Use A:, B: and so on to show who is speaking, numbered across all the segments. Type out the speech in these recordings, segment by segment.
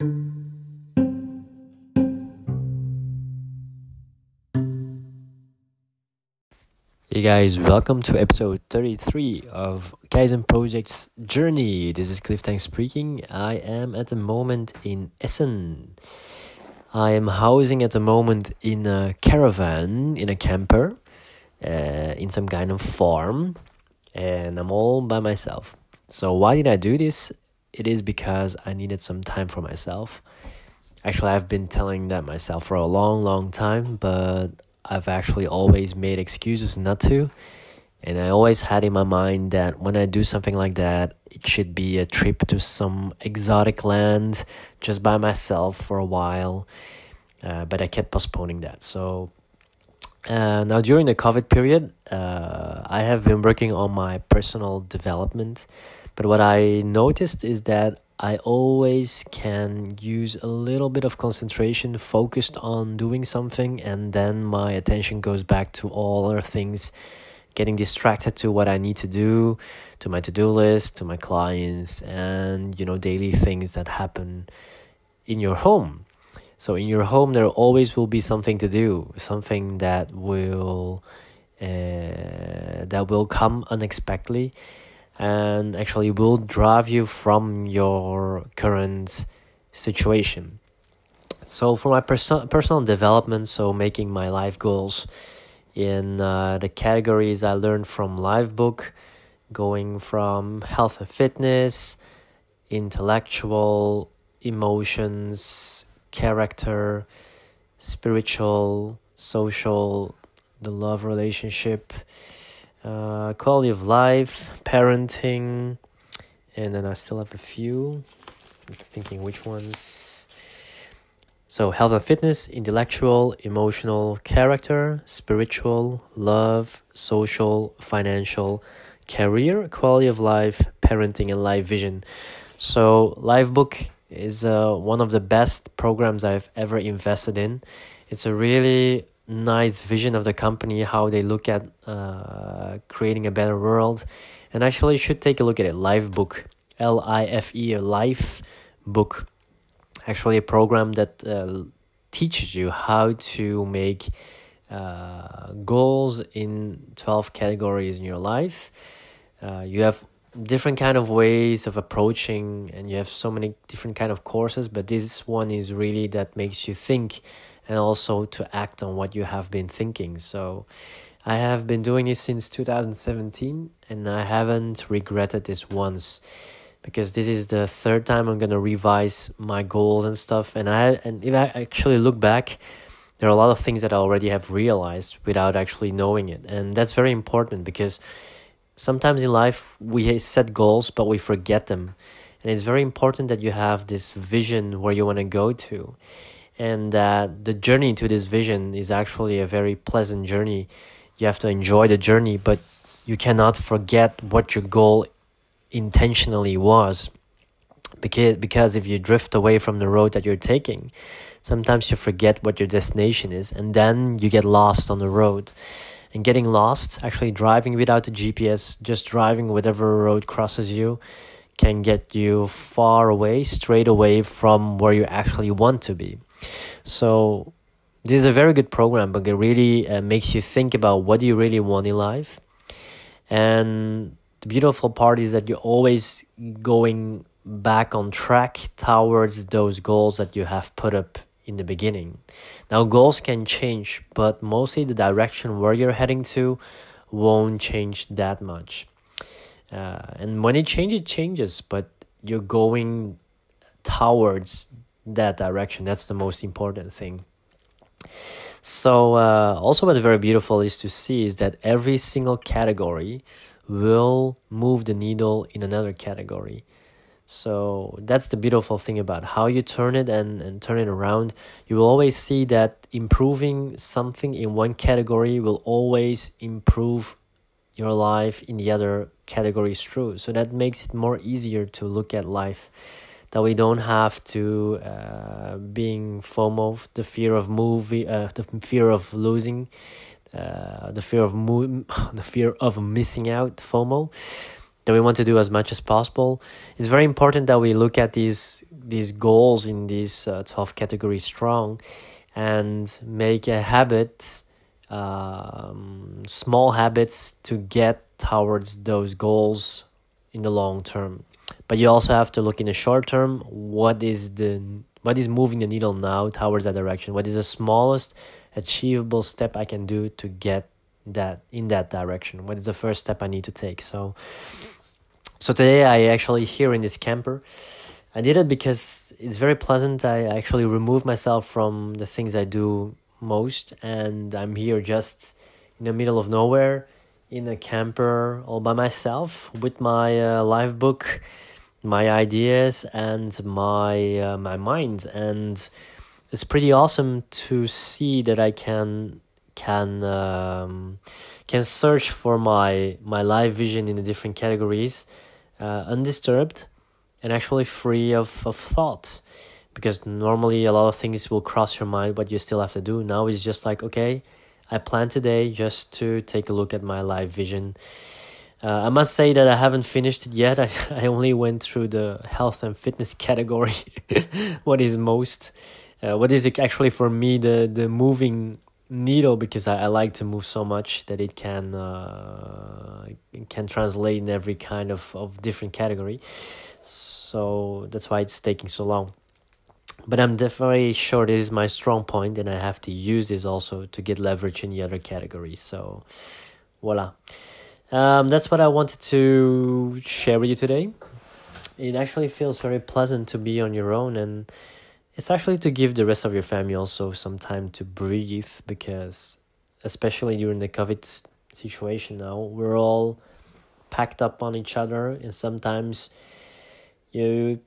A: Hey guys, welcome to episode 33 of Kaizen Project's Journey. This is Cliff Tang speaking. I am at the moment in Essen. I am housing at the moment in a caravan, in a camper, uh, in some kind of farm, and I'm all by myself. So, why did I do this? It is because I needed some time for myself. Actually, I've been telling that myself for a long, long time, but I've actually always made excuses not to. And I always had in my mind that when I do something like that, it should be a trip to some exotic land just by myself for a while. Uh, but I kept postponing that. So uh, now during the COVID period, uh, I have been working on my personal development. But what I noticed is that I always can use a little bit of concentration focused on doing something, and then my attention goes back to all other things, getting distracted to what I need to do, to my to do list, to my clients, and you know, daily things that happen in your home. So, in your home, there always will be something to do, something that will. Uh, that will come unexpectedly and actually will drive you from your current situation. So, for my perso- personal development, so making my life goals in uh, the categories I learned from Lifebook, going from health and fitness, intellectual, emotions, character, spiritual, social, the love relationship uh, quality of life, parenting, and then I still have a few. I'm thinking which ones. So, health and fitness, intellectual, emotional, character, spiritual, love, social, financial, career, quality of life, parenting, and life vision. So, Lifebook is uh, one of the best programs I've ever invested in. It's a really nice vision of the company, how they look at uh, creating a better world. And actually, you should take a look at it. Life Book, L I F E, a life book. Actually, a program that uh, teaches you how to make uh, goals in 12 categories in your life. Uh, you have different kind of ways of approaching and you have so many different kind of courses but this one is really that makes you think and also to act on what you have been thinking. So I have been doing this since 2017 and I haven't regretted this once because this is the third time I'm going to revise my goals and stuff. And I and if I actually look back there are a lot of things that I already have realized without actually knowing it. And that's very important because sometimes in life we set goals but we forget them. And it's very important that you have this vision where you want to go to and that the journey to this vision is actually a very pleasant journey. You have to enjoy the journey, but you cannot forget what your goal intentionally was. Because, because if you drift away from the road that you're taking, sometimes you forget what your destination is, and then you get lost on the road. And getting lost, actually driving without a GPS, just driving whatever road crosses you, can get you far away, straight away from where you actually want to be. So this is a very good program, but it really uh, makes you think about what do you really want in life. And the beautiful part is that you're always going back on track towards those goals that you have put up in the beginning. Now, goals can change, but mostly the direction where you're heading to won't change that much. Uh, and when it changes, it changes, but you're going towards that direction. That's the most important thing. So, uh, also, what very beautiful is to see is that every single category will move the needle in another category. So, that's the beautiful thing about how you turn it and, and turn it around. You will always see that improving something in one category will always improve your life in the other categories through. So, that makes it more easier to look at life that we don't have to uh, being FOMO, the fear of movie, uh, the fear of losing, uh, the fear of mo- the fear of missing out, FOMO. that we want to do as much as possible. It's very important that we look at these these goals in these uh, 12 categories strong and make a habit um, small habits to get towards those goals in the long term but you also have to look in the short term what is the what is moving the needle now towards that direction? What is the smallest achievable step i can do to get that in that direction? What is the first step i need to take? So so today i actually here in this camper i did it because it's very pleasant. I actually remove myself from the things i do most and i'm here just in the middle of nowhere in a camper all by myself with my uh, live book my ideas and my uh, my mind. And it's pretty awesome to see that I can can um, can search for my my live vision in the different categories uh, undisturbed and actually free of, of thought. Because normally a lot of things will cross your mind but you still have to do. Now it's just like okay i plan today just to take a look at my live vision uh, I must say that I haven't finished it yet. I, I only went through the health and fitness category. what is most, uh, what is actually for me the the moving needle because I, I like to move so much that it can uh, can translate in every kind of, of different category. So that's why it's taking so long. But I'm definitely sure this is my strong point, and I have to use this also to get leverage in the other categories. So, voila. Um, that's what I wanted to share with you today. It actually feels very pleasant to be on your own, and it's actually to give the rest of your family also some time to breathe because, especially during the COVID situation now, we're all packed up on each other, and sometimes you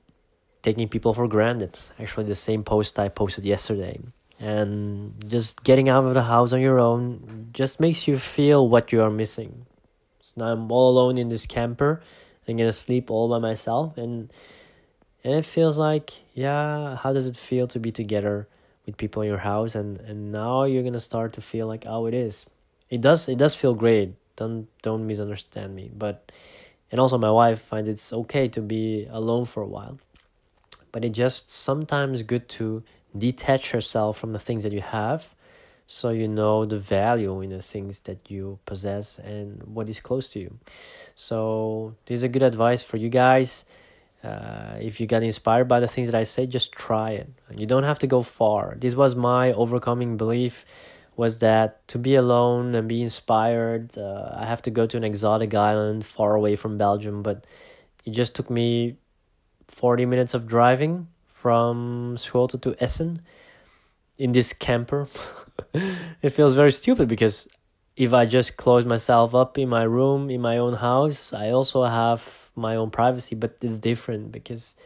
A: taking people for granted. Actually, the same post I posted yesterday. And just getting out of the house on your own just makes you feel what you are missing So now I'm all alone in this camper. I'm gonna sleep all by myself, and and it feels like yeah, how does it feel to be together with people in your house? And and now you're gonna start to feel like oh, it is. It does. It does feel great. Don't don't misunderstand me. But and also my wife finds it's okay to be alone for a while. But it just sometimes good to detach yourself from the things that you have so you know the value in the things that you possess and what is close to you. So this is a good advice for you guys. Uh, if you got inspired by the things that i say just try it. You don't have to go far. This was my overcoming belief was that to be alone and be inspired uh, i have to go to an exotic island far away from belgium but it just took me 40 minutes of driving from Schoten to Essen in this camper it feels very stupid because if I just close myself up in my room in my own house, I also have my own privacy, but it's different because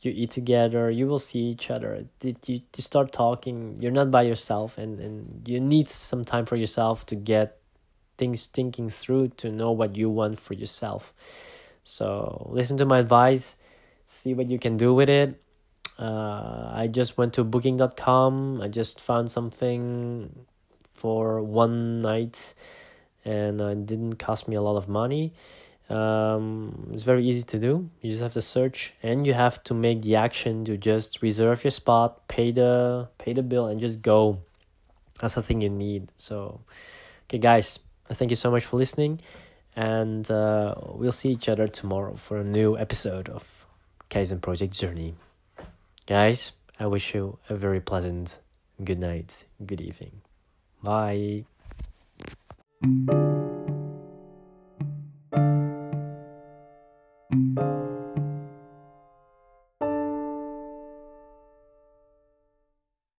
A: you eat together, you will see each other. You, you start talking, you're not by yourself, and, and you need some time for yourself to get things thinking through to know what you want for yourself. So listen to my advice, see what you can do with it, uh, I just went to booking.com. I just found something for one night and it didn't cost me a lot of money. Um, it's very easy to do. You just have to search and you have to make the action to just reserve your spot, pay the pay the bill and just go. That's the thing you need. So okay guys, thank you so much for listening and uh, we'll see each other tomorrow for a new episode of Kaizen Project Journey. Guys, I wish you a very pleasant good night, good evening. Bye.